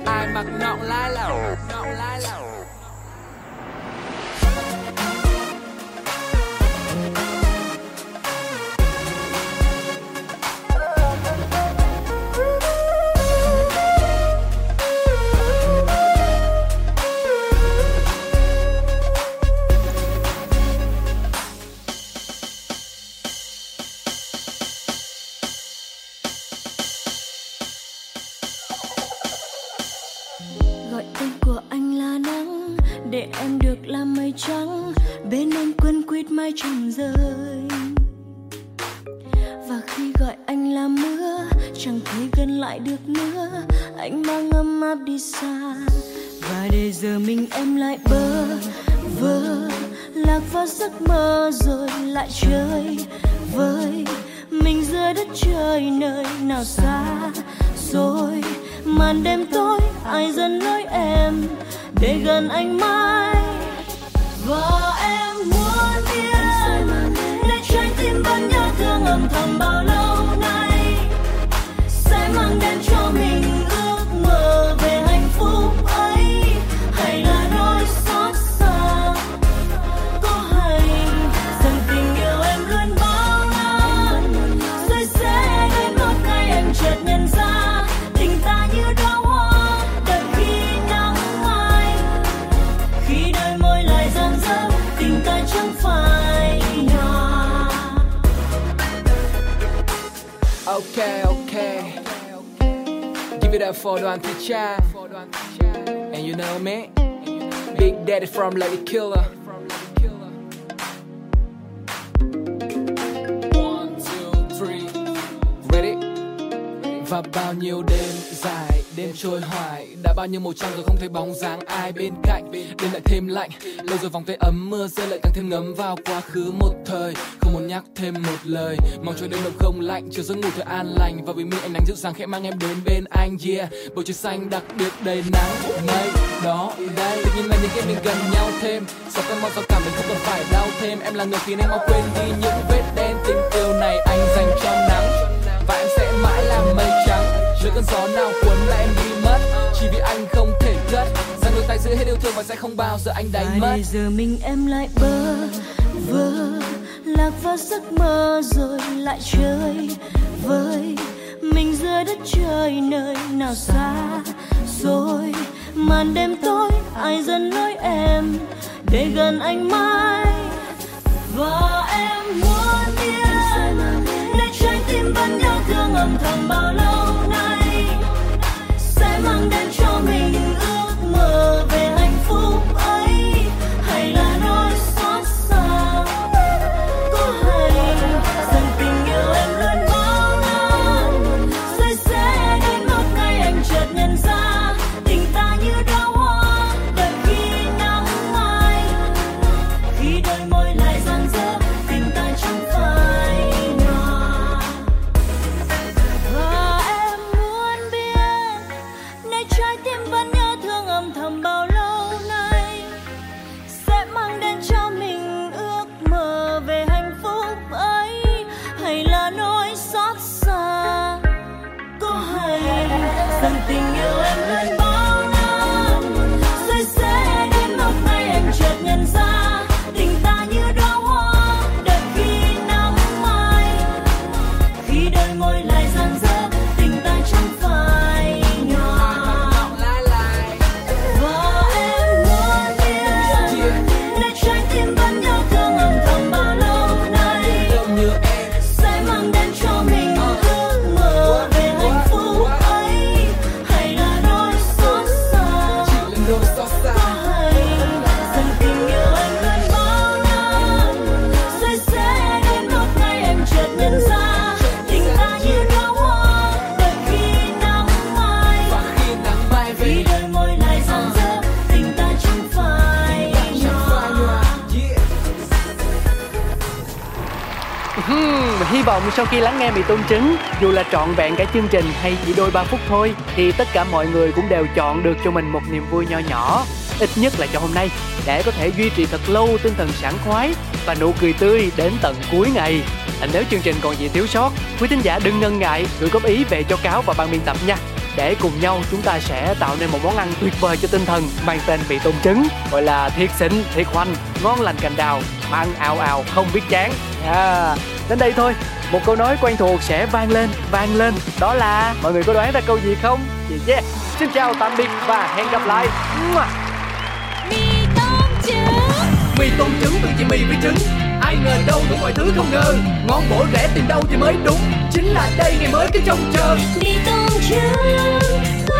ai mặc nọng lái lẩu Okay, okay. Give it up for Thị Trang. And you know me, Big Daddy from Lady Killer. One, two, three. Ready? Và đêm trôi hoài Đã bao nhiêu màu trăng rồi không thấy bóng dáng ai bên cạnh. Đêm lại thêm lạnh, lâu rồi vòng tay ấm mưa rơi lại càng thêm ngấm vào quá khứ một thời. Không muốn nhắc thêm một lời, mong cho đêm đông không lạnh Chiều giấc ngủ thật an lành. Và vì mi ánh nắng dịu dàng khẽ mang em đến bên anh Yeah, bầu trời xanh đặc biệt đầy nắng mây đó đây Tự nhiên là những cái mình gần nhau thêm sao cơn mong sao cảm mình không cần phải đau thêm. Em là người khiến anh mau quên đi những vết đen. Tình yêu này anh dành cho nàng. Giữa cơn gió nào cuốn là em đi mất. Chỉ vì anh không thể cất. Rằng đôi tay giữ hết yêu thương và sẽ không bao giờ anh đánh mất. để giờ mình em lại bơ vơ lạc vào giấc mơ rồi lại chơi với mình giữa đất trời nơi nào xa rồi màn đêm tối ai dần nói em để gần anh mãi? Và em muốn hy vọng sau khi lắng nghe mì tôm trứng dù là trọn vẹn cả chương trình hay chỉ đôi ba phút thôi thì tất cả mọi người cũng đều chọn được cho mình một niềm vui nho nhỏ. Ít nhất là cho hôm nay để có thể duy trì thật lâu tinh thần sảng khoái và nụ cười tươi đến tận cuối ngày. À, nếu chương trình còn gì thiếu sót quý thính giả đừng ngần ngại gửi góp ý về cho cáo và ban biên tập nha. Để cùng nhau chúng ta sẽ tạo nên một món ăn tuyệt vời cho tinh thần mang tên mì tôm trứng gọi là thiệt xịn thiệt hoành ngon lành cành đào ăn ào ào không biết chán. Yeah đến đây thôi. Một câu nói quen thuộc sẽ vang lên vang lên. Đó là mọi người có đoán ra câu gì không? Yeah, yeah. xin chào tạm biệt và hẹn gặp lại. Mì tôm trứng. Mì tôm trứng từ chị mì với trứng. Ai ngờ đâu đủ mọi thứ không ngờ. Ngon bổ rẻ tìm đâu thì mới đúng. Chính là đây ngày mới cứ trông chờ. Mì tôm trứng